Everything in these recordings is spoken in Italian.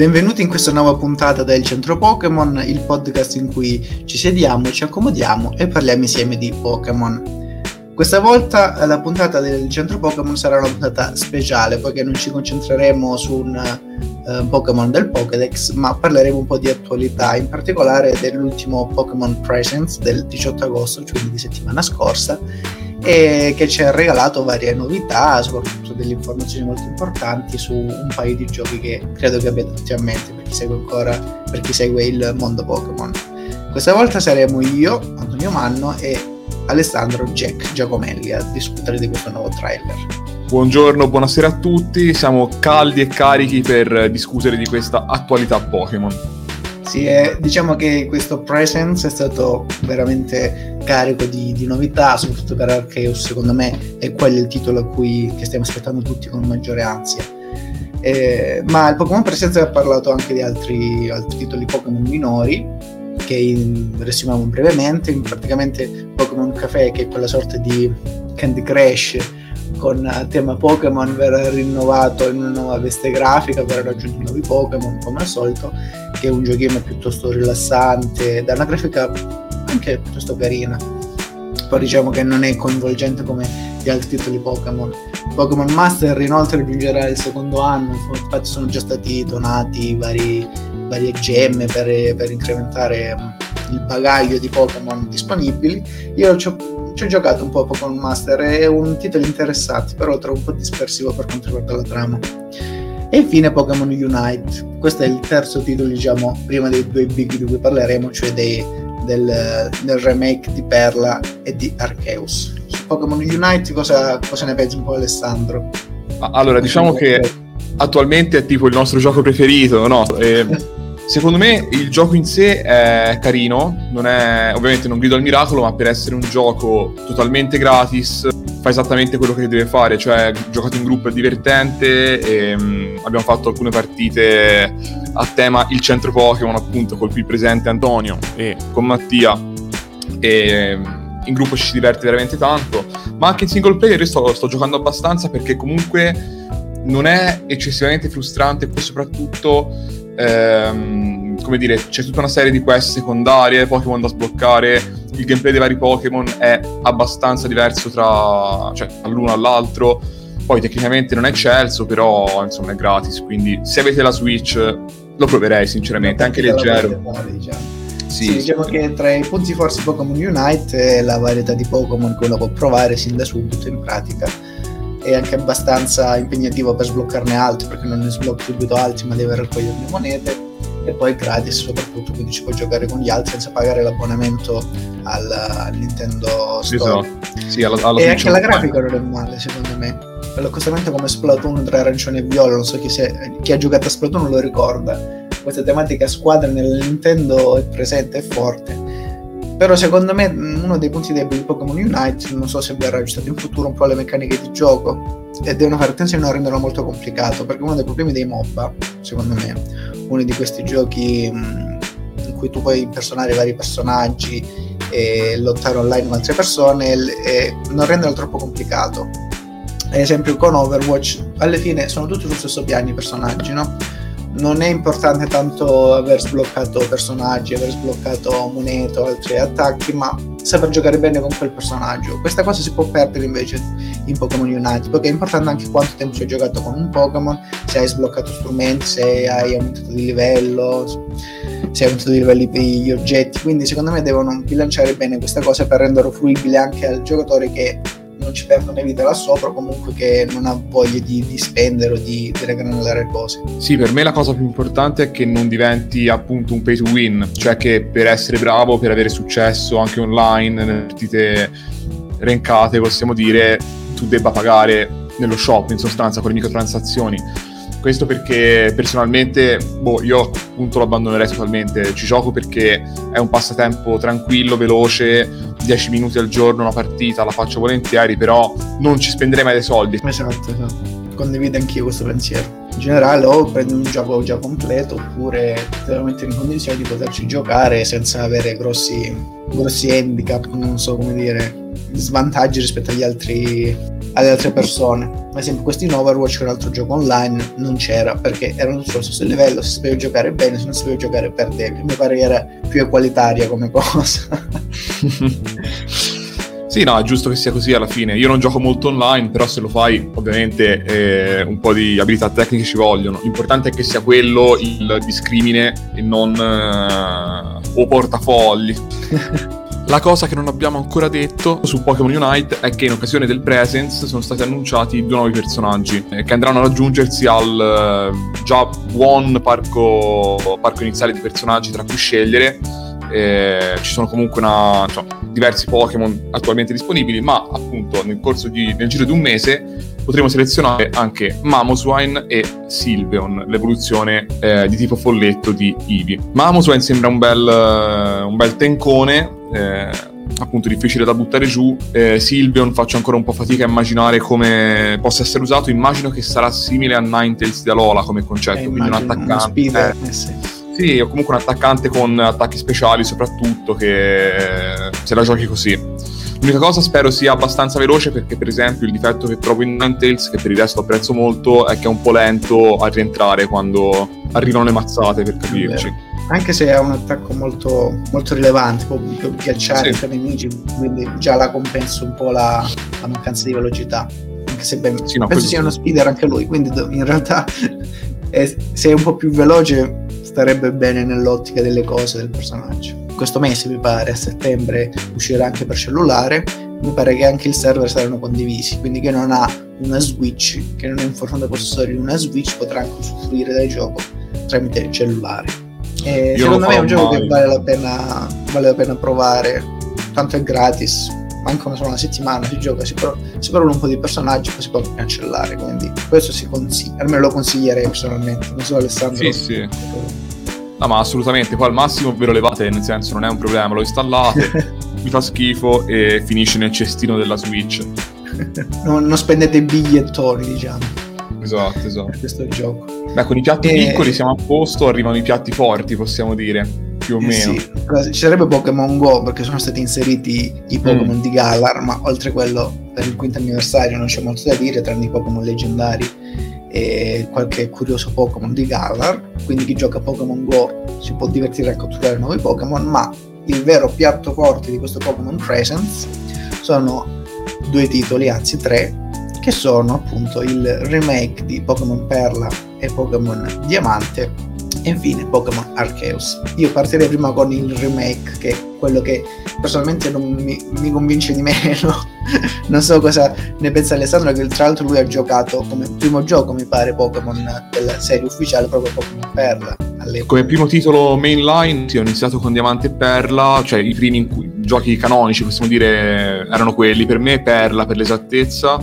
Benvenuti in questa nuova puntata del Centro Pokémon, il podcast in cui ci sediamo, ci accomodiamo e parliamo insieme di Pokémon. Questa volta la puntata del Centro Pokémon sarà una puntata speciale, poiché non ci concentreremo su un uh, Pokémon del Pokédex, ma parleremo un po' di attualità, in particolare dell'ultimo Pokémon Presence del 18 agosto, cioè di settimana scorsa, e che ci ha regalato varie novità, soprattutto delle informazioni molto importanti su un paio di giochi che credo che abbiate tutti a mente per chi segue ancora, per chi segue il mondo Pokémon. Questa volta saremo io, Antonio Manno e Alessandro Jack Giacomelli a discutere di questo nuovo trailer. Buongiorno, buonasera a tutti, siamo caldi e carichi per discutere di questa attualità Pokémon. Sì, eh, diciamo che questo Presence è stato veramente carico di, di, novità, soprattutto per Arceus, secondo me è quello il titolo a cui stiamo aspettando tutti con maggiore ansia. Eh, ma il Pokémon Presence ha parlato anche di altri, altri titoli Pokémon minori, che riassumiamo brevemente, praticamente Pokémon Café, che è quella sorta di Candy Crush con tema Pokémon verrà rinnovato in una nuova veste grafica, verranno aggiunti nuovi Pokémon come al solito, che è un giochino piuttosto rilassante, da una grafica anche piuttosto carina. Poi diciamo che non è coinvolgente come gli altri titoli Pokémon. Pokémon Master inoltre giungerà il secondo anno, infatti sono già stati donati vari, varie gemme per, per incrementare il bagaglio di Pokémon disponibili. Io ci ho ci ho giocato un po' Pokémon Master, è un titolo interessante, però lo trovo un po' dispersivo per quanto riguarda la trama. E infine Pokémon Unite, questo è il terzo titolo, diciamo, prima dei due big di cui parleremo, cioè dei, del, del, remake di Perla e di Arceus. Su Pokémon Unite cosa, cosa ne pensi un po' Alessandro? Allora, diciamo che attualmente è tipo il nostro gioco preferito, no? E... Secondo me il gioco in sé è carino, non è, ovviamente non grido al miracolo, ma per essere un gioco totalmente gratis fa esattamente quello che deve fare, cioè giocato in gruppo è divertente, e, um, abbiamo fatto alcune partite a tema il centro Pokémon appunto col qui presente Antonio e con Mattia e um, in gruppo ci si diverte veramente tanto, ma anche in single player io sto, sto giocando abbastanza perché comunque non è eccessivamente frustrante e poi soprattutto ehm, come dire, c'è tutta una serie di quest secondarie, Pokémon da sbloccare, il gameplay dei vari Pokémon è abbastanza diverso tra, cioè, all'uno all'altro. Poi tecnicamente non è eccelso, però insomma è gratis, quindi se avete la Switch lo proverei sinceramente, anche leggero. Diciamo. Sì, sì, diciamo che tra i punti forti Pokémon Unite è la varietà di Pokémon che uno può provare sin da subito in pratica è anche abbastanza impegnativo per sbloccarne altri perché non ne sblocchi subito altri ma deve raccogliere le monete e poi gratis soprattutto quindi ci puoi giocare con gli altri senza pagare l'abbonamento al, al Nintendo Store. Esatto. sì, alla, alla e anche la grafica non è male secondo me. L'accostamento come Splatoon tra arancione e viola non so chi, se, chi ha giocato a Splatoon lo ricorda. Questa tematica squadra nel Nintendo è presente e forte però secondo me uno dei punti deboli di Pokémon Unite, non so se verrà aggiustato in futuro un po' le meccaniche di gioco, e devono fare attenzione a non renderlo molto complicato, perché uno dei problemi dei MOBA, secondo me, uno di questi giochi in cui tu puoi impersonare vari personaggi e lottare online con altre persone, è non renderlo troppo complicato. Ad esempio con Overwatch, alla fine sono tutti sullo stesso piano i personaggi, no? Non è importante tanto aver sbloccato personaggi, aver sbloccato monete o altri attacchi, ma saper giocare bene con quel personaggio. Questa cosa si può perdere invece in Pokémon Unite, perché è importante anche quanto tempo ci hai giocato con un Pokémon, se hai sbloccato strumenti, se hai aumentato di livello, se hai aumentato di livelli per gli oggetti. Quindi secondo me devono bilanciare bene questa cosa per renderlo fruibile anche al giocatore che non ci perde una vita là sopra, comunque che non ha voglia di, di spendere o di, di raggranellare cose. Sì, per me la cosa più importante è che non diventi appunto un pay to win, cioè che per essere bravo, per avere successo anche online, nelle partite renkate, possiamo dire, tu debba pagare nello shop in sostanza con le microtransazioni questo perché personalmente boh, io appunto lo abbandonerei totalmente. Ci gioco perché è un passatempo tranquillo, veloce, 10 minuti al giorno una partita, la faccio volentieri, però non ci spenderei mai dei soldi. Esatto, esatto. Condivido anch'io questo pensiero. Generale o prendi un gioco già completo oppure mettere in condizione di poterci giocare senza avere grossi, grossi handicap, non so come dire, svantaggi rispetto agli altri alle altre persone. Ad esempio, questo in Overwatch, che un altro gioco online, non c'era perché erano allo stesso livello. Si sapeva giocare bene, se non si sapeva giocare perdevi. Mi pare che era più equalitaria come cosa. Sì, no, è giusto che sia così alla fine. Io non gioco molto online, però se lo fai, ovviamente eh, un po' di abilità tecniche ci vogliono. L'importante è che sia quello il discrimine e non eh, o portafogli. La cosa che non abbiamo ancora detto su Pokémon Unite è che in occasione del Presence sono stati annunciati due nuovi personaggi eh, che andranno ad aggiungersi al eh, già buon parco, parco iniziale di personaggi tra cui scegliere eh, ci sono comunque una, cioè, diversi Pokémon attualmente disponibili, ma appunto nel corso di, nel giro di un mese potremo selezionare anche Mamoswine e Sylveon, l'evoluzione eh, di tipo folletto di Eevee. Mamoswine sembra un bel, un bel tencone, eh, appunto difficile da buttare giù. Eh, Sylveon faccio ancora un po' fatica a immaginare come possa essere usato. Immagino che sarà simile a Ninetales da Lola come concetto, eh, quindi un attaccante. Speeder, eh, sì sì, o comunque un attaccante con attacchi speciali soprattutto che se la giochi così. L'unica cosa spero sia abbastanza veloce perché per esempio il difetto che trovo in Ninetales, che per il resto apprezzo molto, è che è un po' lento a rientrare quando arrivano le mazzate per capirci. Anche se ha un attacco molto, molto rilevante, può ghiacciare sì. i nemici, quindi già la compensa un po' la, la mancanza di velocità. Anche se ben, sì, no, penso sia uno speeder anche lui, quindi in realtà è, se è un po' più veloce starebbe bene nell'ottica delle cose del personaggio. Questo mese mi pare, a settembre, uscirà anche per cellulare, mi pare che anche il server saranno condivisi, quindi chi non ha una Switch, che non è in formato possessore di una Switch, potrà anche usufruire del gioco tramite cellulare. E secondo me è un gioco mai. che vale la, pena, vale la pena provare, tanto è gratis, manca una sola settimana, si gioca, si, pro- si provano un po' di personaggi, poi si può cancellare, quindi questo si consiglia, almeno lo consiglierei personalmente, non so Alessandro. Sì, sì. No, ma assolutamente, poi al massimo ve lo levate, nel senso non è un problema, lo installate, vi fa schifo e finisce nel cestino della Switch. non, non spendete bigliettoni, diciamo. Esatto, esatto. Questo gioco. Beh, con i piatti e... piccoli siamo a posto, arrivano i piatti forti, possiamo dire più o eh meno. Sì. Ci sarebbe Pokémon Go perché sono stati inseriti i Pokémon mm. di Galar, ma oltre a quello per il quinto anniversario non c'è molto da dire, tranne i Pokémon leggendari e qualche curioso Pokémon di Galar. Quindi chi gioca a Pokémon Go si può divertire a catturare nuovi Pokémon, ma il vero piatto forte di questo Pokémon Presence sono due titoli, anzi tre, che sono appunto il remake di Pokémon Perla e Pokémon Diamante e infine Pokémon Arceus. Io partirei prima con il remake, che è quello che personalmente non mi, mi convince di meno. non so cosa ne pensa Alessandro, che tra l'altro lui ha giocato come primo gioco, mi pare, Pokémon della serie ufficiale, proprio Pokémon Perla. All'epoca. Come primo titolo mainline, sì, ho iniziato con Diamante e Perla, cioè i primi giochi canonici, possiamo dire, erano quelli. Per me Perla, per l'esattezza.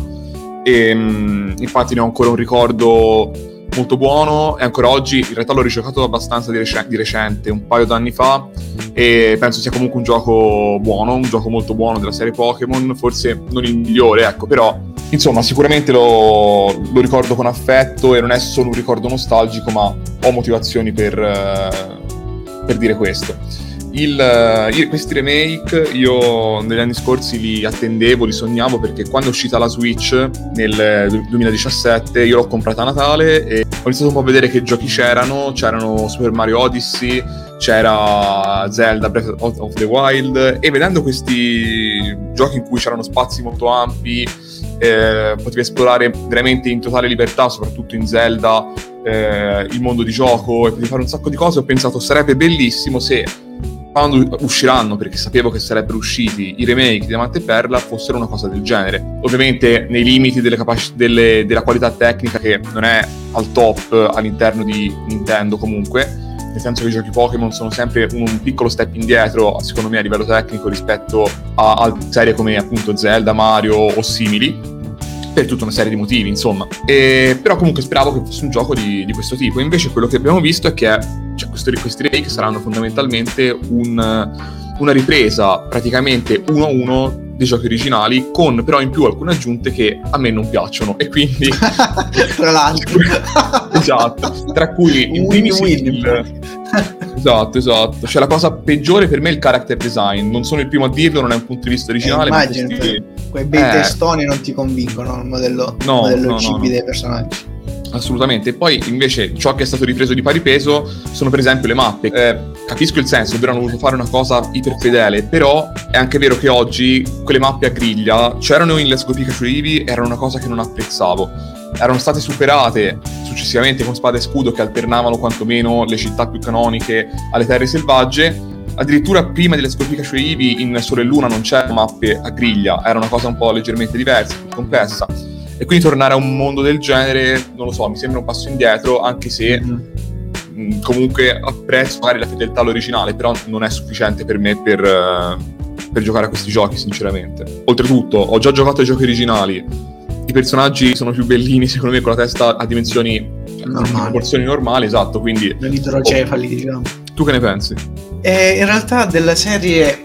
E mm, infatti ne ho ancora un ricordo molto buono e ancora oggi in realtà l'ho rigiocato abbastanza di, rec- di, recente, un paio d'anni fa e penso sia comunque un gioco buono, un gioco molto buono della serie Pokémon, forse non il migliore, ecco, però insomma sicuramente lo, lo ricordo con affetto e non è solo un ricordo nostalgico, ma ho motivazioni per, uh, per dire questo. Il, il, questi remake io negli anni scorsi li attendevo, li sognavo perché quando è uscita la Switch nel 2017 io l'ho comprata a Natale e ho iniziato un po' a vedere che giochi c'erano, c'erano Super Mario Odyssey, c'era Zelda Breath of the Wild e vedendo questi giochi in cui c'erano spazi molto ampi, eh, potevi esplorare veramente in totale libertà, soprattutto in Zelda, eh, il mondo di gioco e potevi fare un sacco di cose, ho pensato sarebbe bellissimo se quando usciranno, perché sapevo che sarebbero usciti i remake di Diamante e Perla, fossero una cosa del genere. Ovviamente nei limiti capaci- delle, della qualità tecnica che non è al top all'interno di Nintendo comunque, nel senso che i giochi Pokémon sono sempre un piccolo step indietro, secondo me, a livello tecnico rispetto a, a serie come appunto Zelda, Mario o simili per tutta una serie di motivi, insomma. E, però comunque speravo che fosse un gioco di, di, questo tipo. Invece quello che abbiamo visto è che cioè, questi, questi remake saranno fondamentalmente un, una ripresa praticamente uno a uno dei giochi originali, con però in più alcune aggiunte che a me non piacciono. E quindi. Tra l'altro. esatto. Tra cui in primis il. esatto, esatto. Cioè, la cosa peggiore per me è il character design. Non sono il primo a dirlo, non è un punto di vista originale, eh, ma questi, quei bei eh. testoni non ti convincono il modello, no, modello no, cibi no, dei personaggi. Assolutamente, e poi invece ciò che è stato ripreso di pari peso sono per esempio le mappe. Eh, capisco il senso, ovvero hanno voluto fare una cosa iperfedele, però è anche vero che oggi quelle mappe a griglia c'erano in Let's Go Pikachu Eevee, erano una cosa che non apprezzavo. Erano state superate successivamente con spada e scudo che alternavano quantomeno le città più canoniche alle terre selvagge. Addirittura prima Go Pikachu Eevee in Sole e Luna non c'erano mappe a griglia, era una cosa un po' leggermente diversa, più complessa e quindi tornare a un mondo del genere, non lo so, mi sembra un passo indietro, anche se mh, comunque apprezzo magari la fedeltà all'originale, però non è sufficiente per me per, uh, per giocare a questi giochi, sinceramente. Oltretutto, ho già giocato ai giochi originali, i personaggi sono più bellini, secondo me, con la testa a dimensioni, normali. proporzioni normali, esatto, quindi... Non idrocefali, oh. diciamo. Tu che ne pensi? Eh, in realtà della serie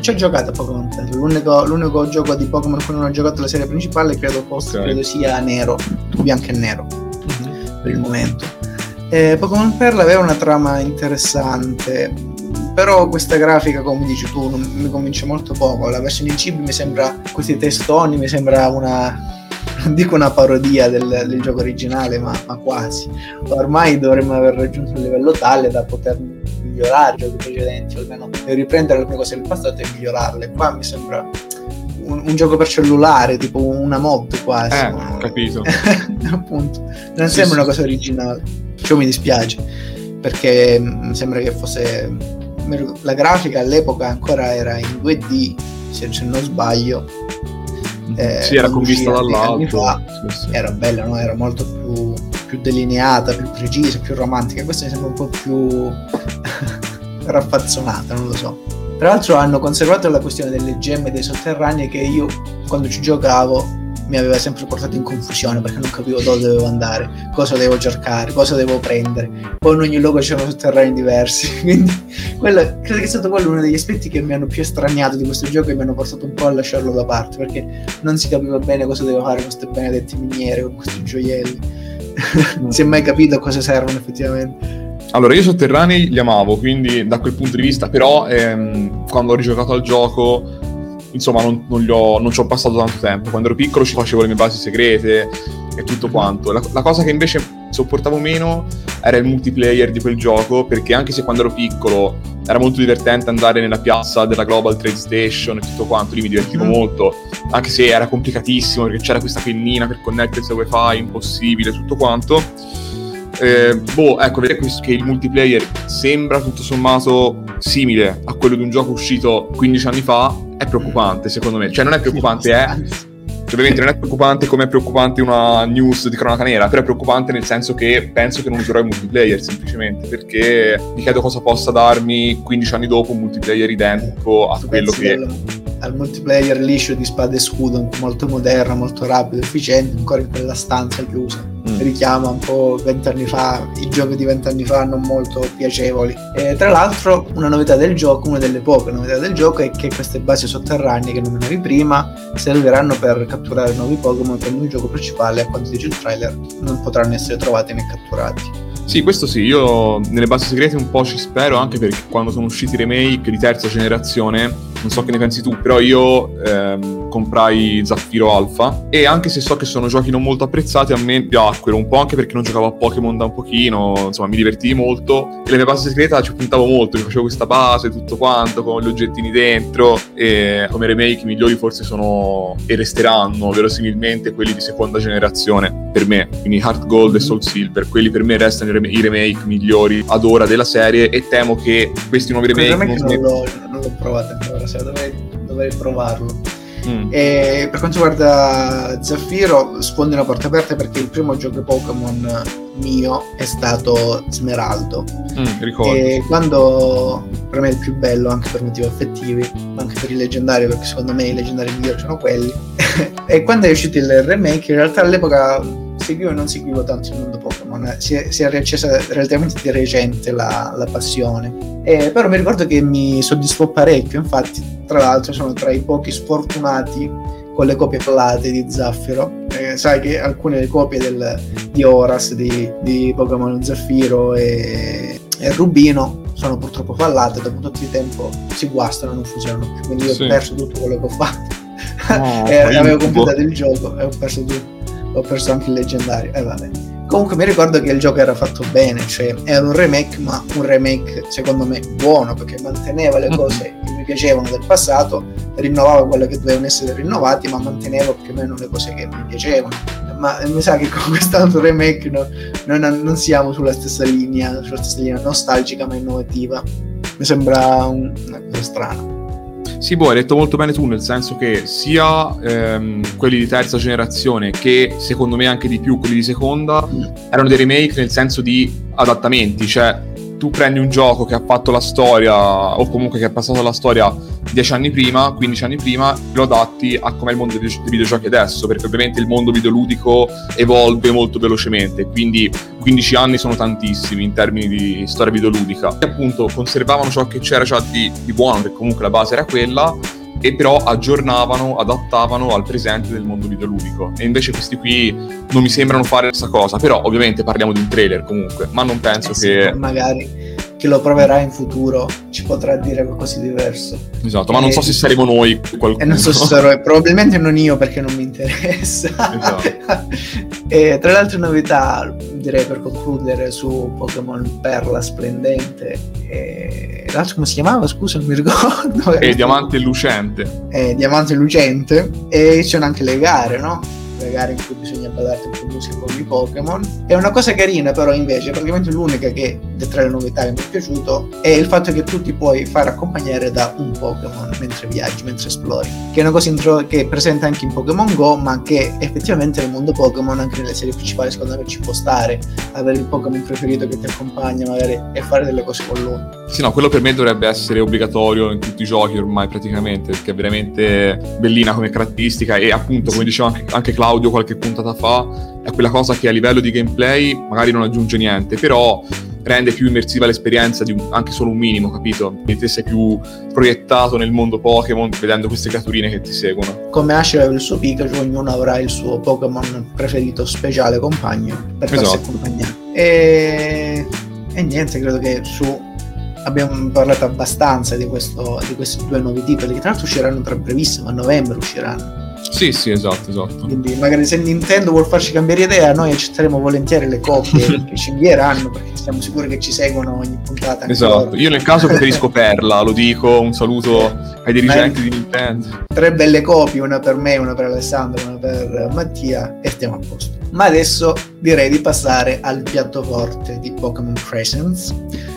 ci ho giocato a Pokémon Perla. L'unico, l'unico, gioco di Pokémon con cui non ho giocato la serie principale credo, fosse, okay. credo sia nero, bianco e nero mm-hmm. per il momento. Eh, Pokémon Perla aveva una trama interessante, però questa grafica, come dici tu, non, mi convince molto poco. La versione in cibi mi sembra, questi testoni, mi sembra una non dico una parodia del, del gioco originale, ma, ma, quasi. Ormai dovremmo aver raggiunto un livello tale da poter migliorare i giochi precedenti, o almeno riprendere le cose del passato e migliorarle. Qua mi sembra un, un gioco per cellulare, tipo una mod quasi. Eh, capito. Appunto, non sì, sembra sì. una cosa originale. Ciò mi dispiace, perché mi sembra che fosse... La grafica all'epoca ancora era in 2D, se non sbaglio, eh, sì, era con vista dall'alto. Sì, sì. Era bella, no? era molto più, più, delineata, più precisa, più romantica. Questa mi sembra un po' più raffazzonata, non lo so. Tra l'altro hanno conservato la questione delle gemme dei sotterranei che io quando ci giocavo mi aveva sempre portato in confusione perché non capivo dove dovevo andare, cosa devo cercare, cosa devo prendere. Poi in ogni luogo c'erano sotterranei diversi. Quindi quello, credo che è stato quello uno degli aspetti che mi hanno più estraniato di questo gioco e mi hanno portato un po' a lasciarlo da parte perché non si capiva bene cosa devo fare con queste benedette miniere, con questi gioielli. Non si è mai capito a cosa servono effettivamente. Allora, io sotterranei li amavo, quindi da quel punto di vista, però ehm, quando ho rigiocato al gioco insomma non, non, ho, non, ci ho passato tanto tempo. Quando ero piccolo ci facevo le mie basi segrete e tutto quanto. La, la, cosa che invece sopportavo meno era il multiplayer di quel gioco, perché anche se quando ero piccolo era molto divertente andare nella piazza della Global Trade Station e tutto quanto, lì mi divertivo mm. molto, anche se era complicatissimo perché c'era questa pennina per connettersi al wifi, impossibile, tutto quanto. Eh, boh, ecco, vedere che il multiplayer sembra tutto sommato simile a quello di un gioco uscito 15 anni fa, è preoccupante secondo me. Cioè non è preoccupante, è... Cioè, ovviamente non è preoccupante come è preoccupante una news di cronaca nera, però è preoccupante nel senso che penso che non userò il multiplayer semplicemente, perché mi chiedo cosa possa darmi 15 anni dopo un multiplayer identico a quello che... Al, multiplayer liscio di spada e scudo, molto moderno, molto rapido, efficiente, ancora in quella stanza chiusa mm. richiama un po' vent'anni fa, i giochi di vent'anni fa non molto piacevoli. E, tra l'altro una novità del gioco, una delle poche novità del gioco è che queste basi sotterranee che nominavi prima serviranno per catturare nuovi Pokémon quando il gioco principale, a quanto dice il trailer, non potranno essere trovati né catturati. Sì, questo sì, io nelle basi segrete un po' ci spero anche perché quando sono usciti i remake di terza generazione non so che ne pensi tu, però io ehm, comprai Zaffiro Alpha e anche se so che sono giochi non molto apprezzati, a me piacquero un po' anche perché non giocavo a Pokémon da un pochino, insomma mi divertii molto e la mia base segreta ci puntavo molto, mi facevo questa base, tutto quanto, con gli oggettini dentro e come remake i migliori forse sono e resteranno verosimilmente quelli di seconda generazione per me, quindi Heart Gold e mm-hmm. Soul Silver, quelli per me restano i remake migliori ad ora della serie e temo che questi nuovi remake... Non, non, l'ho, non l'ho provato ancora, cioè dovrei, dovrei provarlo. Mm. E per quanto riguarda Zaffiro, sfondi una porta aperta perché il primo gioco Pokémon mio è stato Smeraldo. Mm, ricordo. E quando per me è il più bello, anche per motivi affettivi, ma anche per i leggendari, perché secondo me i leggendari migliori sono quelli. e quando è uscito il remake, in realtà all'epoca seguivo e non seguivo tanto il mondo Pokémon, si è, si è riaccesa relativamente di recente la, la passione. Eh, però mi ricordo che mi soddisfò parecchio, infatti tra l'altro sono tra i pochi sfortunati con le copie plate di Zaffiro. Eh, sai che alcune copie del, di Horas, di, di Pokémon Zaffiro e, e, Rubino sono purtroppo fallate, dopo tutto il tempo si guastano, non funzionano più, quindi io sì. ho perso tutto quello che ho fatto No, e avevo completato il gioco e ho perso tutto. Ho perso anche il leggendario. E eh, vabbè. Comunque mi ricordo che il gioco era fatto bene, cioè era un remake, ma un remake secondo me buono, perché manteneva le cose che mi piacevano del passato, rinnovava quelle che dovevano essere rinnovate, ma manteneva più o meno le cose che mi piacevano. Ma mi sa che con quest'altro remake no, non, non, siamo sulla stessa linea, sulla stessa linea nostalgica ma innovativa. Mi sembra un, una cosa strana. Sì, boh, hai detto molto bene tu, nel senso che sia ehm, quelli di terza generazione che secondo me anche di più quelli di seconda erano dei remake nel senso di adattamenti, cioè tu prendi un gioco che ha fatto la storia o comunque che è passato la storia 10 anni prima, 15 anni prima, lo adatti a com'è il mondo dei videogiochi adesso, perché ovviamente il mondo videoludico evolve molto velocemente, quindi 15 anni sono tantissimi in termini di storia videoludica. E appunto conservavano ciò che c'era già di, di buono, che comunque la base era quella, e però aggiornavano, adattavano al presente del mondo videoludico. E invece questi qui non mi sembrano fare questa cosa, però ovviamente parliamo di un trailer comunque, ma non penso eh sì, che... Magari chi lo proverà in futuro ci potrà dire qualcosa di diverso. Esatto, ma non so se saremo noi qualcuno. E non so se sarò, probabilmente non io perché non mi interessa. Esatto. e tra le altre novità, direi per concludere su Pokémon Perla Splendente, e... l'altro come si chiamava? Scusa, non mi ricordo. E Diamante Lucente. E Diamante Lucente. E ci sono anche le gare, no? le gare in cui bisogna badarti un po' i Pokémon. È una cosa carina, però, invece, praticamente l'unica che tra le novità che mi è piaciuto è il fatto che tu ti puoi far accompagnare da un Pokémon mentre viaggi, mentre esplori. Che è una cosa intro- che è presente anche in Pokémon Go, ma che effettivamente nel mondo Pokémon, anche nelle serie principali, secondo me ci può stare. Avere il Pokémon preferito che ti accompagna, magari, e fare delle cose con lui. Sì, no, quello per me dovrebbe essere obbligatorio in tutti i giochi ormai praticamente, perché è veramente bellina come caratteristica e appunto, come diceva anche Claudio, Claudio qualche puntata fa, è quella cosa che a livello di gameplay magari non aggiunge niente, però rende più immersiva l'esperienza di un, anche solo un minimo, capito? Te sei più proiettato nel mondo Pokémon vedendo queste creaturine che ti seguono. Come Ash aveva il suo Pikachu, ognuno avrà il suo Pokémon preferito speciale compagno per farsi esatto. accompagnare. E... e niente, credo che su abbiamo parlato abbastanza di, questo, di questi due nuovi titoli che tra l'altro usciranno tra brevissimo, a novembre usciranno. Sì, sì, esatto, esatto. Quindi magari se Nintendo vuol farci cambiare idea, noi accetteremo volentieri le copie che ci invieranno, perché siamo sicuri che ci seguono ogni puntata. Esatto, io nel caso preferisco Perla, lo dico, un saluto ai dirigenti di Nintendo. Tre belle copie, una per me, una per Alessandro, una per Mattia, e stiamo a posto. Ma adesso direi di passare al piatto forte di Pokémon Presence.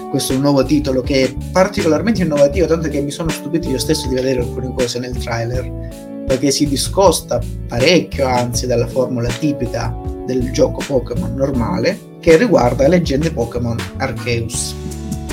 Questo è un nuovo titolo che è particolarmente innovativo, tanto che mi sono stupito io stesso di vedere alcune cose nel trailer perché si discosta parecchio anzi dalla formula tipica del gioco Pokémon normale che riguarda leggende Pokémon Arceus.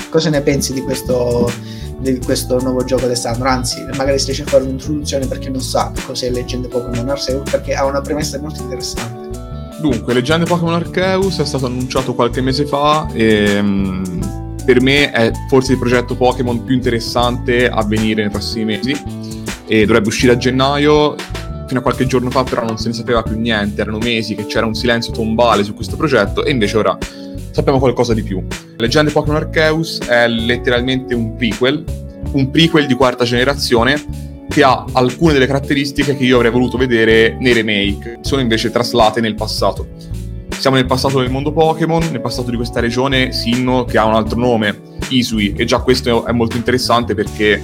Cosa ne pensi di questo, di questo nuovo gioco Alessandro? Anzi, magari si riesce a fare un'introduzione perché non sa cos'è leggende Pokémon Arceus perché ha una premessa molto interessante. Dunque, Leggende Pokémon Arceus è stato annunciato qualche mese fa e mm, per me è forse il progetto Pokémon più interessante a venire nei prossimi mesi e dovrebbe uscire a gennaio. Fino a qualche giorno fa però non se ne sapeva più niente, erano mesi che c'era un silenzio tombale su questo progetto e invece ora sappiamo qualcosa di più. Leggende Pokémon Arceus è letteralmente un prequel, un prequel di quarta generazione che ha alcune delle caratteristiche che io avrei voluto vedere nei remake, sono invece traslate nel passato. Siamo nel passato del mondo Pokémon, nel passato di questa regione, Sinnoh, che ha un altro nome, Isui, e già questo è molto interessante perché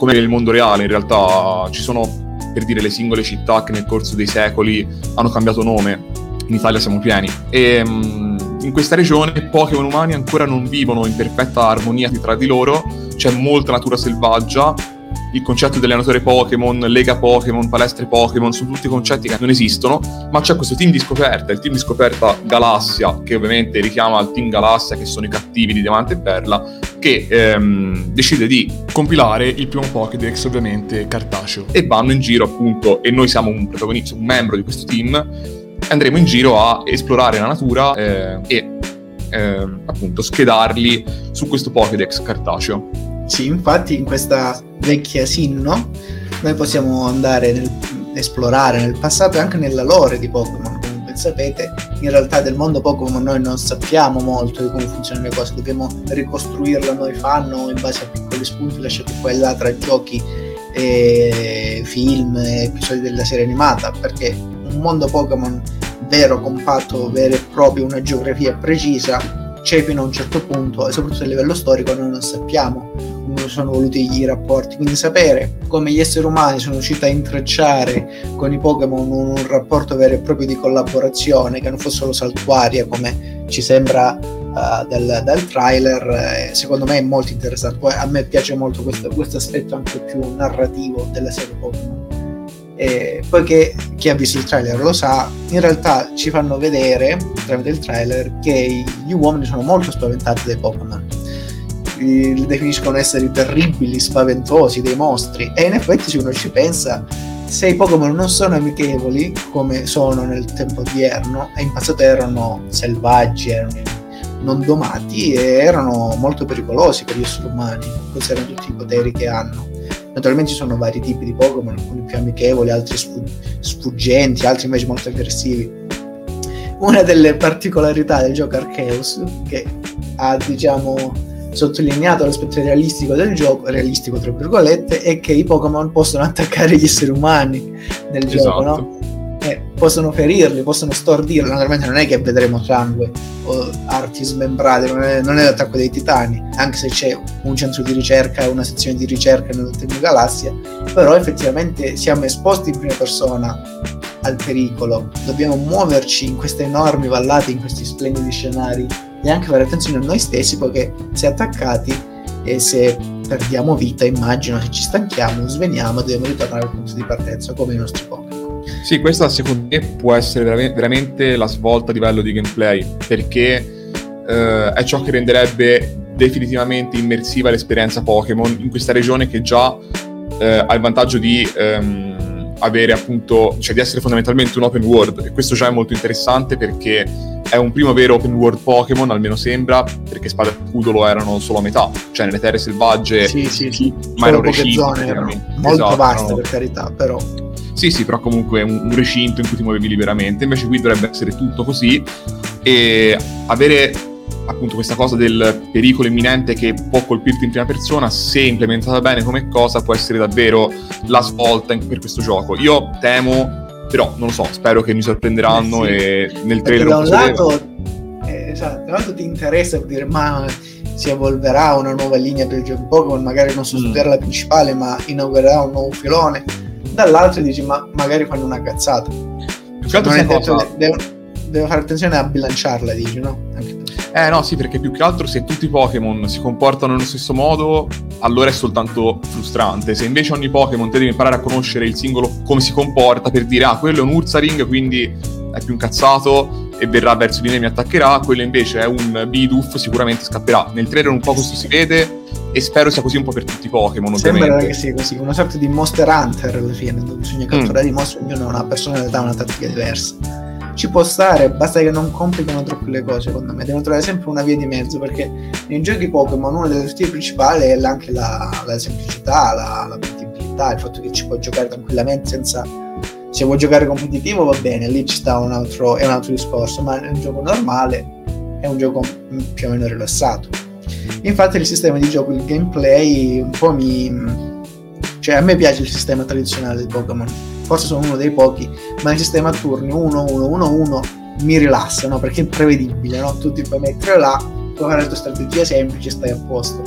come nel mondo reale, in realtà ci sono per dire le singole città che nel corso dei secoli hanno cambiato nome. In Italia siamo pieni. E um, in questa regione Pokémon umani ancora non vivono in perfetta armonia tra di loro, c'è molta natura selvaggia il concetto dell'allenatore Pokémon, Lega Pokémon, palestre Pokémon, sono tutti concetti che non esistono, ma c'è questo team di scoperta, il team di scoperta Galassia, che ovviamente richiama al team Galassia, che sono i cattivi di Diamante e Perla, che ehm, decide di compilare il primo Pokédex, ovviamente cartaceo. E vanno in giro appunto, e noi siamo un protagonista, un membro di questo team, andremo in giro a esplorare la natura eh, e eh, appunto schedarli su questo Pokédex cartaceo. Sì, infatti in questa vecchia Sinno noi possiamo andare nel, esplorare nel passato e anche nella lore di Pokémon. Sapete, in realtà del mondo Pokémon noi non sappiamo molto di come funzionano le cose, dobbiamo ricostruirlo noi fanno in base a piccoli spunti lasciati qua e là tra giochi e film, episodi della serie animata, perché un mondo Pokémon vero, compatto, vero e proprio, una geografia precisa, c'è fino a un certo punto e soprattutto a livello storico noi non sappiamo sono voluti i rapporti, quindi sapere come gli esseri umani sono riusciti a intrecciare con i Pokémon un, rapporto vero e proprio di collaborazione che non fosse solo saltuaria come ci sembra uh, dal, dal, trailer, eh, secondo me è molto interessante. Poi a me piace molto questo, questo aspetto anche più narrativo della serie Pokémon. E poiché chi ha visto il trailer lo sa, in realtà ci fanno vedere tramite il trailer che gli uomini sono molto spaventati dai Pokémon. Li definiscono esseri terribili, spaventosi, dei mostri. E in effetti, se uno ci pensa, se i Pokémon non sono amichevoli come sono nel tempo odierno, e in passato erano selvaggi, erano non domati e erano molto pericolosi per gli esseri umani, considerando tutti i poteri che hanno. Naturalmente ci sono vari tipi di Pokémon, alcuni più amichevoli, altri sfuggenti, altri invece molto aggressivi. Una delle particolarità del gioco Arceus, che ha diciamo sottolineato l'aspetto realistico del gioco, realistico tra virgolette, è che i Pokémon possono attaccare gli esseri umani nel esatto. gioco, no? eh, possono ferirli, possono stordirli. Naturalmente non è che vedremo sangue o arti smembrate, non è, non è, l'attacco dei titani, anche se c'è un centro di ricerca e una sezione di ricerca nella Galassia, però effettivamente siamo esposti in prima persona al pericolo, dobbiamo muoverci in queste enormi vallate, in questi splendidi scenari e anche fare attenzione a noi stessi perché se attaccati e se perdiamo vita, immagino, se ci stanchiamo, sveniamo, dobbiamo ritornare al punto di partenza come i nostri Pokémon. Sì, questa secondo me può essere veramente la svolta a livello di gameplay, perché eh, è ciò che renderebbe definitivamente immersiva l'esperienza Pokémon in questa regione che già eh, ha il vantaggio di ehm, avere appunto, cioè di essere fondamentalmente un open world e questo già è molto interessante perché è un primo vero open world Pokémon, almeno sembra, perché Spada e Scudo lo erano solo a metà, cioè nelle terre selvagge, sì, sì, sì. ma erano recinti, molto esatto, vaste erano... per carità, però sì, sì, però comunque un, un recinto in cui ti muovevi liberamente. Invece qui dovrebbe essere tutto così e avere appunto questa cosa del pericolo imminente che può colpirti in prima persona, se implementata bene come cosa, può essere davvero la svolta in, per questo gioco. Io temo, però non lo so, spero che mi sorprenderanno eh sì. e nel trailer... Da un lato, eh, esatto, da un lato ti interessa dire ma si evolverà una nuova linea per il gioco Pokémon, magari non sostituirà mm. la principale, ma inaugurerà un nuovo filone dall'altro dici ma magari fanno una cazzata. Più che altro cosa... devo, devo, fare attenzione a bilanciarla, dici, no? Eh no, sì, perché più che altro se tutti i Pokémon si comportano nello stesso modo, allora è soltanto frustrante. Se invece ogni Pokémon te devi imparare a conoscere il singolo come si comporta per dire ah, quello è un Ursaring, quindi è più incazzato e verrà verso di me e mi attaccherà, quello invece è un Bidoof, sicuramente scapperà. Nel trailer un po' questo si vede, e spero sia così un po' per tutti i Pokémon. Sembra che sia così, una sorta di Monster Hunter alla fine, dove bisogna catturare mm. i mostri, ognuno ha una personalità, una tattica diversa. Ci può stare, basta che non complicano troppo le cose, secondo me. Devono trovare sempre una via di mezzo, perché nei giochi Pokémon una delle virtù principali è anche la, la semplicità, la, la il fatto che ci puoi giocare tranquillamente senza se vuoi giocare competitivo va bene, lì ci sta un altro, è un altro discorso, ma nel gioco normale è un gioco più o meno rilassato. Infatti il sistema di gioco, il gameplay un po' mi... Cioè a me piace il sistema tradizionale di Pokémon, forse sono uno dei pochi, ma il sistema a turni 1-1-1-1 mi rilassa, no? Perché è prevedibile, no? Tu ti puoi mettere là, puoi fare la tua strategia semplice stai a posto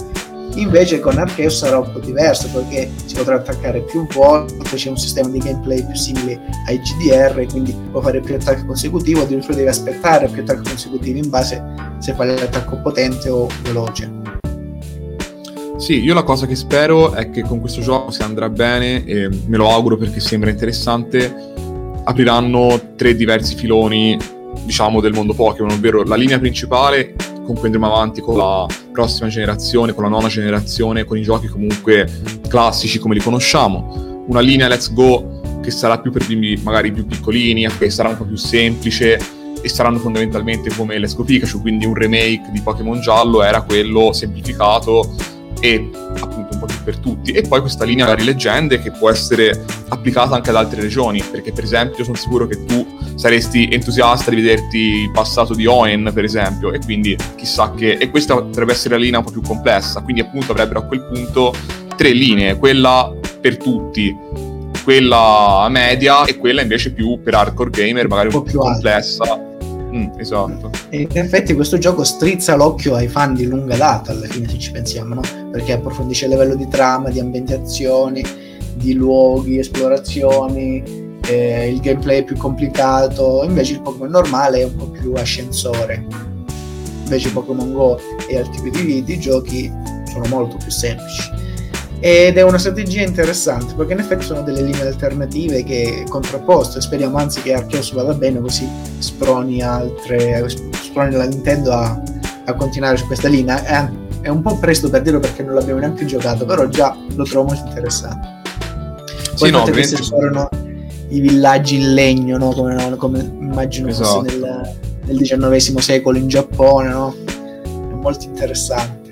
Invece con Arceus sarà un po' diverso perché si potrà attaccare più volte, c'è un sistema di gameplay più simile ai GDR, quindi puoi fare più attacchi consecutivi, addirittura devi aspettare più attacchi consecutivi in base se fai l'attacco potente o veloce. Sì, io la cosa che spero è che con questo gioco, se andrà bene, e me lo auguro perché sembra interessante, apriranno tre diversi filoni, diciamo, del mondo Pokémon, ovvero la linea principale con cui andremo avanti con la prossima generazione, con la nona generazione, con i giochi comunque classici come li conosciamo. Una linea Let's Go che sarà più per bimbi magari più piccolini, che sarà un po' più semplice e saranno fondamentalmente come Let's Go Pikachu, quindi un remake di Pokémon giallo era quello semplificato e appunto un po' più per tutti. E poi questa linea vari leggende che può essere applicata anche ad altre regioni, perché per esempio sono sicuro che tu saresti entusiasta di vederti il passato di Owen, per esempio, e quindi chissà che... E questa potrebbe essere la linea un po' più complessa, quindi appunto avrebbero a quel punto tre linee, quella per tutti, quella media e quella invece più per hardcore gamer, magari un, po' più complessa. Alta Mm, esatto. E in effetti questo gioco strizza l'occhio ai fan di lunga data, alla fine se ci pensiamo, no? Perché approfondisce il livello di trama, di ambientazioni, di luoghi, esplorazioni, eh, il gameplay è più complicato, invece il Pokémon normale è un po' più ascensore. Invece Pokémon Go e altri tipi di, di giochi sono molto più semplici ed è una strategia interessante perché in effetti sono delle linee alternative che contrapposte speriamo anzi che Arceus vada bene così sproni altre sproni la Nintendo a, a continuare su questa linea è, è, un po' presto per dirlo perché non l'abbiamo neanche giocato però già lo trovo molto interessante poi sì, no, questi esplorano i villaggi in legno no? come, no? come immagino esatto. fosse nel, nel XIX secolo in Giappone no? è molto interessante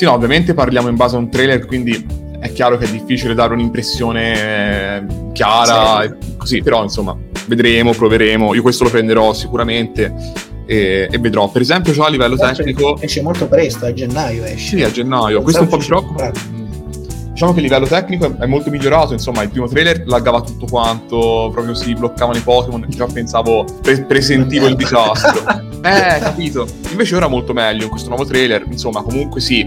sì, no, ovviamente parliamo in base a un trailer, quindi è chiaro che è difficile dare un'impressione eh, chiara, sì. così, però insomma, vedremo, proveremo. Io questo lo prenderò sicuramente e, e vedrò. Per esempio, già a livello Forse tecnico. Esce molto presto, a gennaio esce. Sì, a gennaio. questo è un po' mi preoccupa. Diciamo che a livello tecnico è molto migliorato, insomma, il primo trailer laggava tutto quanto, proprio si bloccavano i Pokémon, già pensavo, pre- presentivo il disastro. eh, capito. Invece ora molto meglio in questo nuovo trailer, insomma, comunque sì,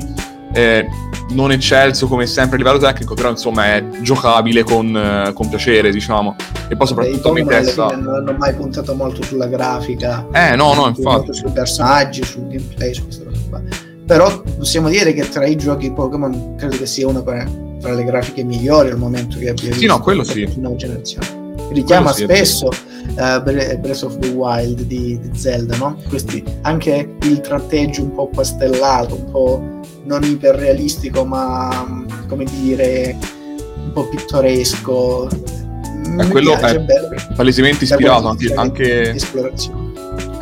eh, non eccelso come sempre a livello tecnico, però insomma è giocabile con, eh, con piacere, diciamo. E poi soprattutto mi interessa... Non hanno mai puntato molto sulla grafica. Eh, no, no, infatti. Sui personaggi, sul gameplay, su queste cose qua. Però possiamo dire che tra i giochi Pokémon credo che sia uno tra le grafiche migliori al momento che abbia visto. Sì, no, quello sì. Nuova generazione richiama sì, spesso uh, Breath of the Wild di, di, Zelda, no? Questi, anche il tratteggio un po' pastellato, un po' non iperrealistico, ma come dire, un po' pittoresco. Eh, quello piace, è, è palesemente ispirato anche, anche...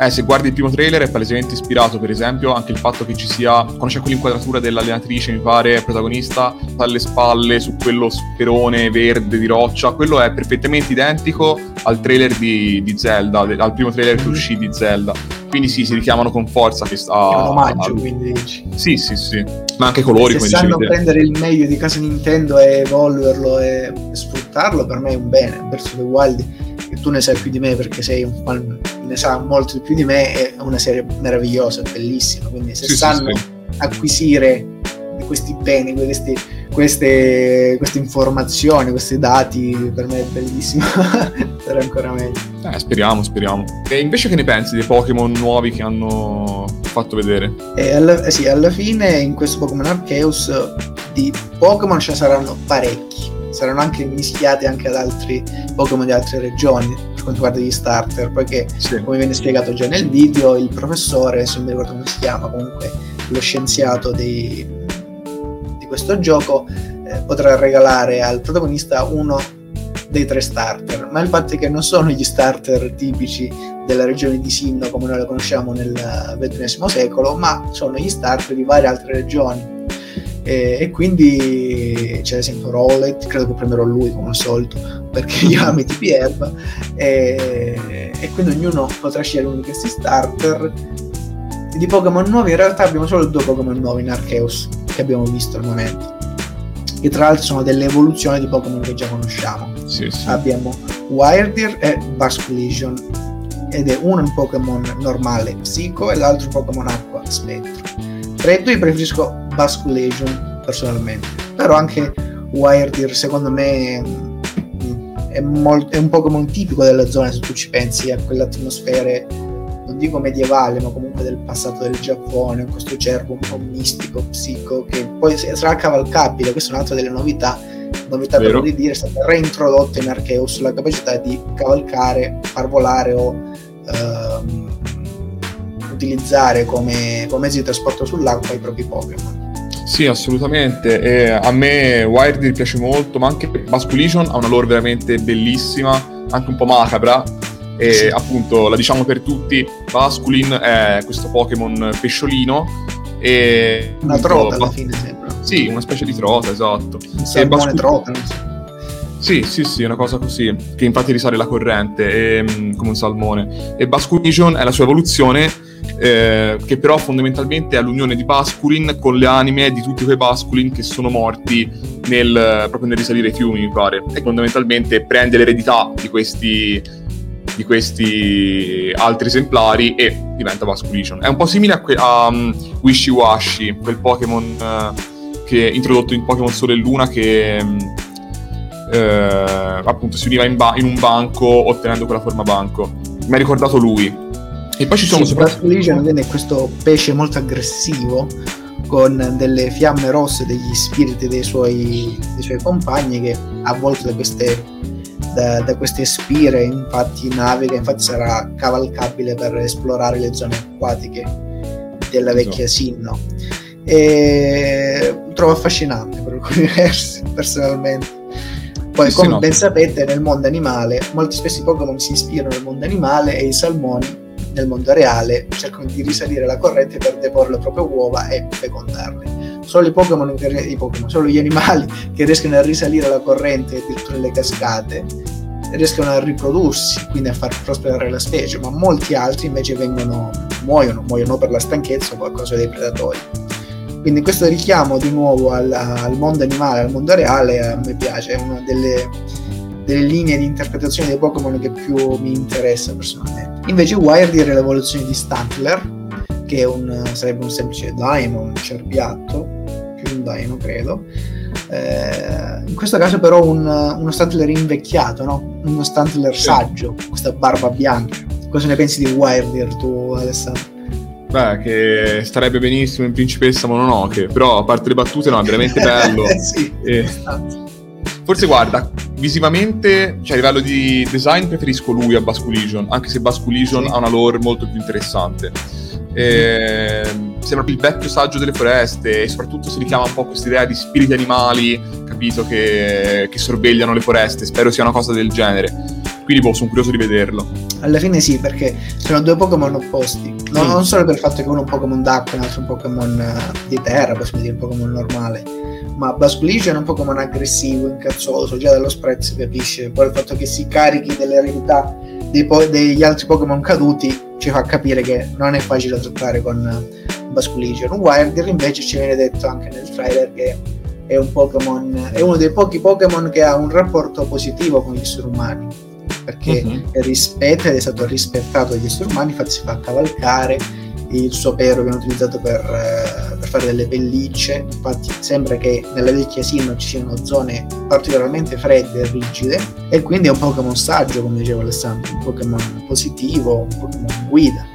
Eh, se guardi il primo trailer è palesemente ispirato, per esempio, anche il fatto che ci sia, quando c'è quell'inquadratura dell'allenatrice, mi pare, protagonista, alle spalle su quello sperone verde di roccia, quello è perfettamente identico al trailer di, di Zelda, al primo trailer che uscì di Zelda. Quindi sì, si richiamano con forza che sta... È un omaggio, quindi dici. Sì, sì, sì. Ma anche i colori, Se sanno prendere il meglio di casa Nintendo e evolverlo e sfruttarlo, per me è un bene. Verso The Wild, che tu ne sai più di me perché sei un fan ne sa molto di più di me, è una serie meravigliosa, bellissima, quindi se sì, sanno sì, sì. acquisire questi beni, questi, queste, queste, informazioni, questi dati, per me è bellissimo, sarà ancora meglio. Eh, speriamo, speriamo. E invece che ne pensi dei Pokémon nuovi che hanno fatto vedere? Eh, alla, eh sì, alla fine in questo Pokémon Arceus di Pokémon ce ne saranno parecchi, saranno anche mischiati anche ad altri Pokémon di altre regioni per quanto riguarda gli starter, poiché sì. come viene spiegato già nel video, il professore, se non mi ricordo come si chiama, comunque lo scienziato di, di questo gioco, eh, potrà regalare al protagonista uno dei tre starter, ma il fatto è che non sono gli starter tipici della regione di Sinnoh come noi la conosciamo nel XX secolo, ma sono gli starter di varie altre regioni. E, e quindi c'è ad esempio Rowlet, credo che prenderò lui come al solito, perché io amo i erba e, e, quindi ognuno potrà scegliere uno di questi starter. Di Pokémon nuovi in realtà abbiamo solo due Pokémon nuovi in Arceus che abbiamo visto al momento. Che tra l'altro sono delle evoluzioni di Pokémon che già conosciamo. Sì, sì. abbiamo Wyrdeer e Basculegion ed è uno un Pokémon normale Psico e l'altro Pokémon Acqua Spettro. Tra i due preferisco Basculegion personalmente. Però anche Wyrdeer secondo me è, mol- è un Pokémon tipico della zona se tu ci pensi a quelle atmosfere non dico medievale ma comunque del passato del Giappone questo cervo un po' mistico, psico che poi sarà cavalcabile. Questa è un'altra delle novità novità Vero. per dire è stata reintrodotta in Arceus la capacità di cavalcare, far volare o ehm, utilizzare come, come mezzo di trasporto sull'acqua i propri Pokémon sì, assolutamente. E a me Wired piace molto, ma anche Basculition ha una lore veramente bellissima, anche un po' macabra. E sì. appunto, la diciamo per tutti, Basculin è questo Pokémon pesciolino. E una trota alla fine sembra. Sì, una specie di trota, esatto. Un salmone Bascul- trota. Sì, sì, sì, una cosa così, che infatti risale la corrente, e, mm, come un salmone. E Basculition è la sua evoluzione eh, che però fondamentalmente è l'unione di Basculin con le anime di tutti quei Basculin che sono morti nel, proprio nel risalire i fiumi, mi pare. E fondamentalmente prende l'eredità di questi, di questi altri esemplari e diventa Basculition. È un po' simile a, que- a um, Wishy Washy, quel Pokémon uh, che introdotto in Pokémon Sole e Luna che um, uh, appunto si univa in, ba- in, un banco ottenendo quella forma banco. Mi ha ricordato lui. E poi ci sono sì, soprattutto... Basculition è questo pesce molto aggressivo con delle fiamme rosse degli spiriti dei suoi, dei suoi compagni che avvolto da queste da, da, queste spire, infatti naviga, infatti sarà cavalcabile per esplorare le zone acquatiche della vecchia Sinno. E trovo affascinante per alcuni versi, personalmente. Poi, sì, come sì, no. ben sapete, nel mondo animale, molto spesso i Pokémon si ispirano nel mondo animale e i salmoni nel mondo reale cercano di risalire la corrente per deporre le proprie uova e fecondarle solo i Pokémon, i Pokémon, solo gli animali che riescono a risalire la corrente addirittura le cascate riescono a riprodursi, quindi a far prosperare la specie, ma molti altri invece vengono, muoiono, muoiono per la stanchezza o a causa dei predatori. Quindi questo richiamo di nuovo al, al mondo animale, al mondo reale, a me piace, è una delle, delle linee di interpretazione dei Pokémon che più mi interessa personalmente. Invece Wired è l'evoluzione di Stantler, che un, sarebbe un semplice Dino, un cerbiatto, più un Dino credo. Eh, in questo caso però un, uno Stantler invecchiato, no? uno Stantler saggio, questa barba bianca. Cosa ne pensi di Wilder tu Alessandro? Beh, che starebbe benissimo in Principessa Mononoke, però a parte le battute no, è veramente bello. sì, e... Forse guarda, visivamente, cioè a livello di design preferisco lui a Basculision, anche se Basculision sì. ha una lore molto più interessante eh, sembra il vecchio saggio delle foreste e soprattutto si richiama un po' questa idea di spiriti animali, capito, che, che sorvegliano le foreste. Spero sia una cosa del genere. Quindi boh, sono curioso di vederlo. Alla fine sì, perché sono due Pokémon opposti. Non, mm. non solo per il fatto che uno è un Pokémon d'acqua e l'altro è un Pokémon eh, di terra, possiamo dire un Pokémon normale. Ma Basculision è un Pokémon aggressivo, incazzoso, già dallo spread si capisce. Poi il fatto che si carichi delle eredità po- degli altri Pokémon caduti ci fa capire che non è facile trattare con Basculision. Wilder invece ci viene detto anche nel trailer che è un Pokémon, è uno dei pochi Pokémon che ha un rapporto positivo con gli esseri umani perché uh-huh. rispetta ed è stato rispettato dagli esseri umani, infatti si fa cavalcare il suo pero viene utilizzato per, eh, per, fare delle pellicce, infatti sembra che nella vecchia Sinnoh ci siano zone particolarmente fredde e rigide e quindi è un Pokémon saggio come diceva Alessandro, un Pokémon positivo, un Pokémon guida.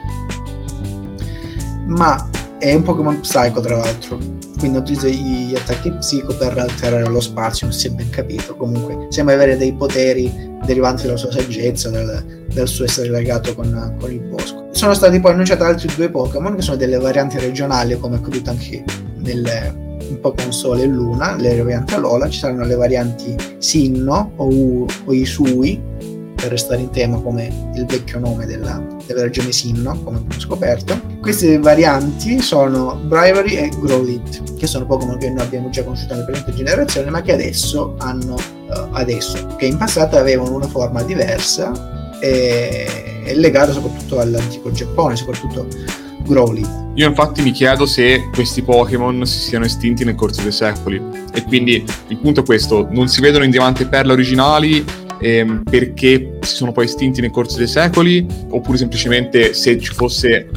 Ma è un Pokémon Psycho tra l'altro, quindi utilizza gli attacchi psico per alterare lo spazio, non si è ben capito, comunque sembra avere dei poteri derivanti dalla sua saggezza, dal, dal suo essere legato con, con, il bosco. Sono stati poi annunciati altri due Pokémon che sono delle varianti regionali, come è accaduto anche nelle in Pokémon Sole e Luna, le varianti Alola, ci saranno le varianti Sinno o, o Isui, per restare in tema come il vecchio nome della, della regione Sinno, come abbiamo scoperto. Queste varianti sono Bravery e Growlit, che sono Pokémon che noi abbiamo già conosciuto nelle precedenti generazioni, ma che adesso hanno, uh, adesso, che in passato avevano una forma diversa e, e legato soprattutto all'antico Giappone, soprattutto Growlit. Io infatti mi chiedo se questi Pokémon si siano estinti nel corso dei secoli e quindi il punto è questo, non si vedono in Diamante e Perla originali ehm, perché si sono poi estinti nel corso dei secoli, oppure semplicemente se ci fosse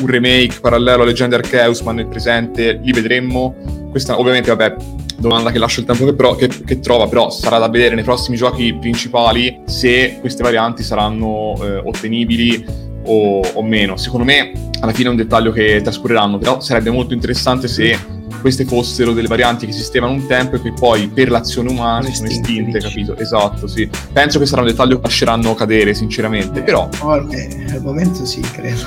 un remake parallelo a Leggende Arceus ma nel presente li vedremmo. Questa ovviamente, vabbè, domanda che lascio il tempo che, però, che, che, trova, però sarà da vedere nei prossimi giochi principali se queste varianti saranno eh, ottenibili o, o, meno. Secondo me alla fine è un dettaglio che trascorreranno, però sarebbe molto interessante se queste fossero delle varianti che esistevano un tempo e che poi per l'azione umana sono estinte, capito? Esatto, sì. Penso che sarà un dettaglio che lasceranno cadere, sinceramente, però... Oh, eh, al momento sì, credo.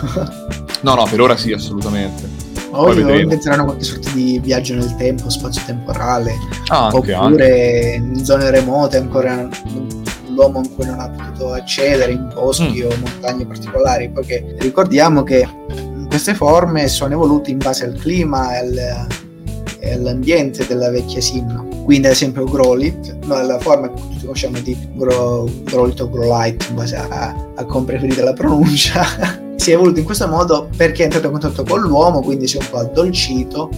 no, no, per ora sì, assolutamente. O inventeranno qualche sorta di viaggio nel tempo, spazio-temporale, ah, anche, oppure anche. in zone remote ancora l'uomo ancora non ha potuto accedere in boschi mm. o montagne particolari, perché ricordiamo che queste forme sono evolute in base al clima e al, e all'ambiente della vecchia Sinno. Quindi, ad esempio, Grolit, no, la forma che tutti conosciamo di Gro, o Grolite, in base a, a come preferite la pronuncia, si è evoluto in questo modo perché è entrato in contatto con l'uomo, quindi si è un po' addolcito,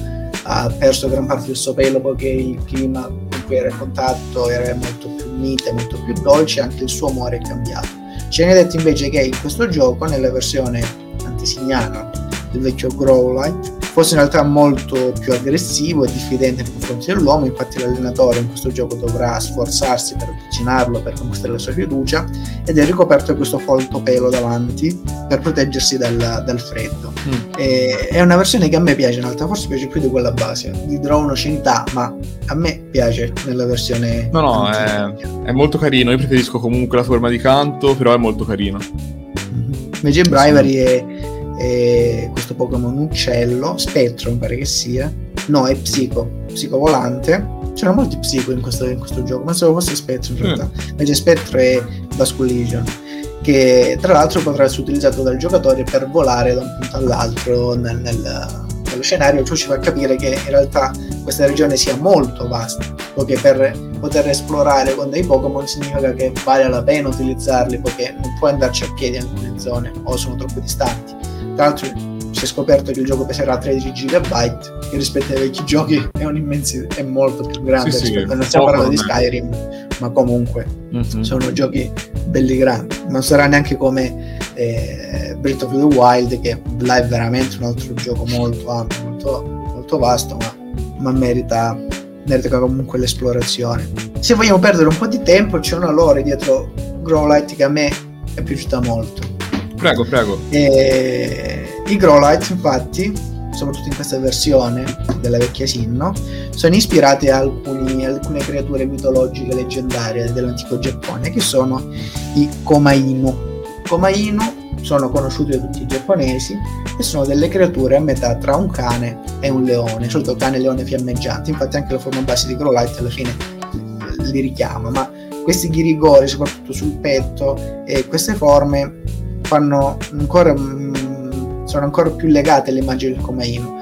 ha perso gran parte del suo pelo poiché il clima con cui era in contatto era molto più mite, molto più dolce, anche il suo umore è cambiato. Ci viene detto invece che in questo gioco, nella versione antesignana del vecchio Growlite, fosse in realtà molto più aggressivo e diffidente nei confronti dell'uomo, infatti l'allenatore in questo gioco dovrà sforzarsi per avvicinarlo, per conquistare la sua fiducia ed è ricoperto di questo folto pelo davanti per proteggersi dal, dal freddo. Mm. è una versione che a me piace, in realtà forse piace più di quella base, di drone scenità, ma a me piace nella versione... No, no, è, è, molto carino, io preferisco comunque la forma di canto, però è molto carino. Mm-hmm. Invece Bravery è e questo Pokémon uccello, Spettro mi pare che sia, no è Psico, Psico volante, c'erano molti Psico in questo, in questo gioco, ma solo fosse Spettro in realtà, mm. invece Spettro è Basculision, che tra l'altro potrà essere utilizzato dal giocatore per volare da un punto all'altro nel, nel nello scenario, ciò ci fa capire che in realtà questa regione sia molto vasta, poiché per poter esplorare con dei Pokémon significa che vale la pena utilizzarli, poiché non puoi andarci a piedi in alcune zone o sono troppo distanti. Tra l'altro si è scoperto che il gioco peserà 13 GB, che rispetto ai vecchi giochi è, è molto più grande. Sì, rispetto, sì, non stiamo parlando di Skyrim, ma comunque mm-hmm. sono giochi belli grandi. Non sarà neanche come eh, Breath of the Wild, che là è veramente un altro gioco molto ampio, molto, molto vasto, ma, ma merita, merita comunque l'esplorazione. Se vogliamo perdere un po' di tempo, c'è una lore dietro Growlight che a me è piaciuta molto Prego, prego. E... I Growlight, infatti, soprattutto in questa versione della vecchia Sinno, sono ispirati a alcuni, alcune creature mitologiche leggendarie dell'antico Giappone, che sono i Komainu. Komainu sono conosciuti da tutti i giapponesi e sono delle creature a metà tra un cane e un leone, solito cane e leone fiammeggianti, infatti anche la forma base di Growlight alla fine li richiama, ma questi ghirigori, soprattutto sul petto, e queste forme fanno ancora, mm, sono ancora più legate all'immagine del Komainu.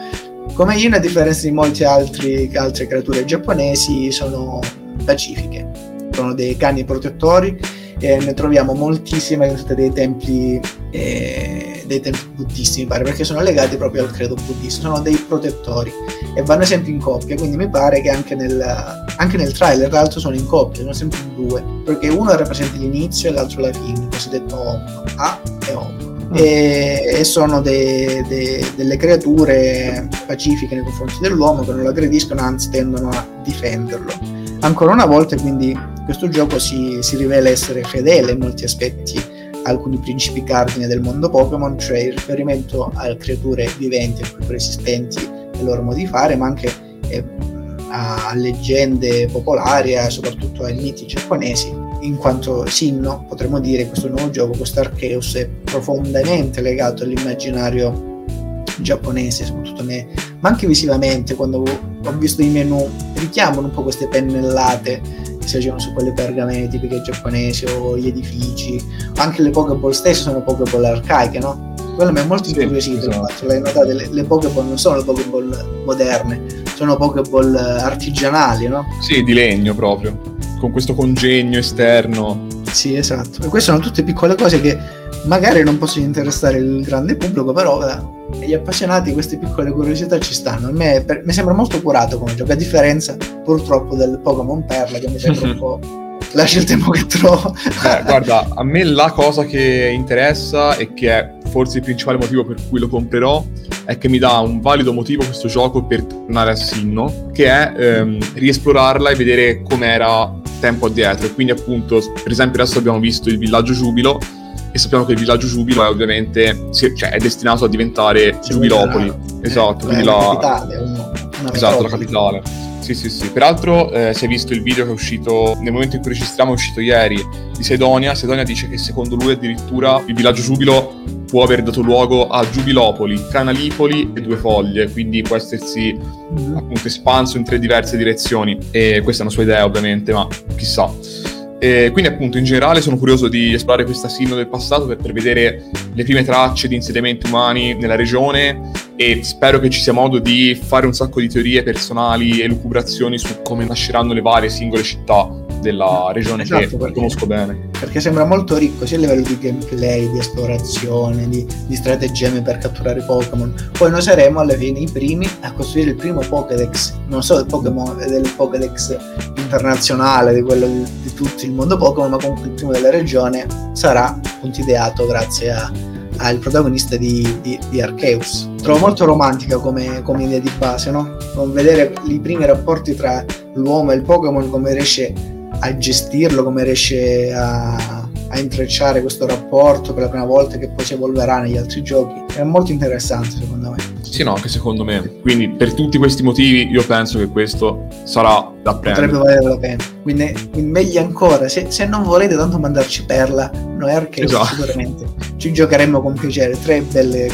Komainu, a differenza di molte altre creature giapponesi, sono pacifiche, sono dei cani protettori e ne troviamo moltissime in dei templi, eh, dei templi buddisti, mi pare, perché sono legati proprio al credo buddista, sono dei protettori e vanno sempre in coppia, quindi mi pare che anche nel, anche nel trailer, tra l'altro, sono in coppia, sono sempre in due, perché uno rappresenta l'inizio e l'altro la fine, il cosiddetto Om, A e Om. Mm. E, e, sono de, de, delle creature pacifiche nei confronti dell'uomo che non lo aggrediscono, anzi tendono a difenderlo. Ancora una volta, quindi, questo gioco si, si rivela essere fedele in molti aspetti alcuni principi cardine del mondo Pokémon, cioè il riferimento a creature viventi, a creature esistenti e loro modo di fare, ma anche eh, a leggende popolari soprattutto ai miti giapponesi, in quanto Sinno, potremmo dire, questo nuovo gioco, questo Arceus, è profondamente legato all'immaginario giapponese, soprattutto ne, ma anche visivamente, quando ho visto i menu, richiamano un po' queste pennellate si facevano su quelle pergamene tipiche giapponesi o gli edifici, anche le Pokéball stesse sono Pokéball arcaiche, no? Quello mi ha molto incuriosito, sì, esatto. l'hai notato, le, le Pokéball non sono le Pokéball moderne, sono Pokéball artigianali, no? Sì, di legno proprio, con questo congegno esterno. Sì, esatto. E queste sono tutte piccole cose che magari non possono interessare il grande pubblico, però eh, gli appassionati queste piccole curiosità ci stanno. A me per, mi sembra molto curato come gioco, a differenza purtroppo del Pokémon Perla che mi sembra un po' lascia il tempo che trovo. Beh, guarda, a me la cosa che interessa e che è forse il principale motivo per cui lo comprerò è che mi dà un valido motivo questo gioco per tornare a Sinno, che è ehm, riesplorarla e vedere com'era tempo addietro. E quindi appunto, per esempio adesso abbiamo visto il villaggio Giubilo e sappiamo che il villaggio Giubilo è ovviamente cioè, è destinato a diventare Giubilopoli. Esatto, quindi la, capitale, una, una esatto, la capitale. Sì, sì, sì. Peraltro eh, si è visto il video che è uscito nel momento in cui registriamo, è uscito ieri, di Sedonia. Sedonia dice che secondo lui addirittura il villaggio Giubilo può aver dato luogo a Giubilopoli, Canalipoli e Due Foglie, quindi può essersi mm-hmm. appunto espanso in tre diverse direzioni. E questa è una sua idea ovviamente, ma chissà. E quindi appunto in generale sono curioso di esplorare questa sinno del passato per, per vedere le prime tracce di insediamenti umani nella regione e spero che ci sia modo di fare un sacco di teorie personali e lucubrazioni su come nasceranno le varie singole città della regione esatto, che perché, conosco bene. Perché sembra molto ricco sia a livello di gameplay, di esplorazione, di, di stratagemmi per catturare Pokémon. Poi noi saremo alla fine i primi a costruire il primo Pokédex, non solo del Pokémon, del Pokédex internazionale, di quello di, di tutto il mondo Pokémon, ma comunque il primo della regione sarà appunto ideato grazie a al protagonista di, di, di, Arceus. Trovo molto romantica come, come idea di base, no? Non vedere i primi rapporti tra l'uomo e il Pokémon, come riesce a gestirlo, come riesce a, a intrecciare questo rapporto per la prima volta che poi si evolverà negli altri giochi. È molto interessante secondo me. Sì, no, anche secondo me. Quindi per tutti questi motivi io penso che questo sarà da prendere. Potrebbe valere la pena. Quindi, quindi meglio ancora, se, se, non volete tanto mandarci perla, noi Arcade esatto. sicuramente ci giocheremo con piacere. Tre belle...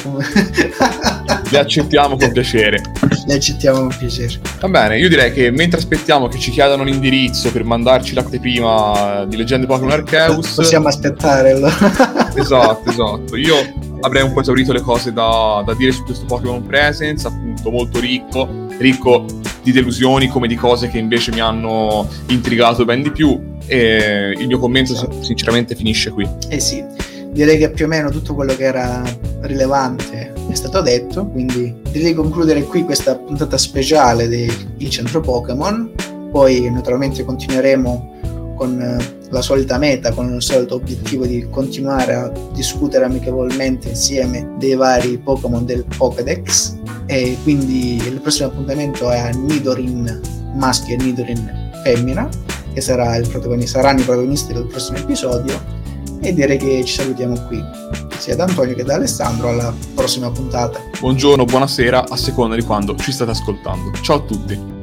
Le accettiamo con piacere. Le accettiamo con piacere. Va bene, io direi che mentre aspettiamo che ci chiedano l'indirizzo per mandarci l'anteprima di Leggende Pokémon Arceus... Possiamo aspettare allora. esatto, esatto. Io avrei un po' esaurito le cose da, da dire su questo Pokémon Presence, appunto molto ricco, ricco di delusioni come di cose che invece mi hanno intrigato ben di più e il mio commento sinceramente finisce qui. Eh sì, direi che più o meno tutto quello che era rilevante è stato detto, quindi direi di concludere qui questa puntata speciale del centro Pokémon, poi naturalmente continueremo con eh, la solita meta, con il solito obiettivo di continuare a discutere amichevolmente insieme dei vari Pokémon del Pokédex. E quindi il prossimo appuntamento è a Nidorin maschio e Nidorin femmina che saranno i protagonisti del prossimo episodio. E direi che ci salutiamo qui sia da Antonio che da Alessandro alla prossima puntata. Buongiorno, buonasera a seconda di quando ci state ascoltando. Ciao a tutti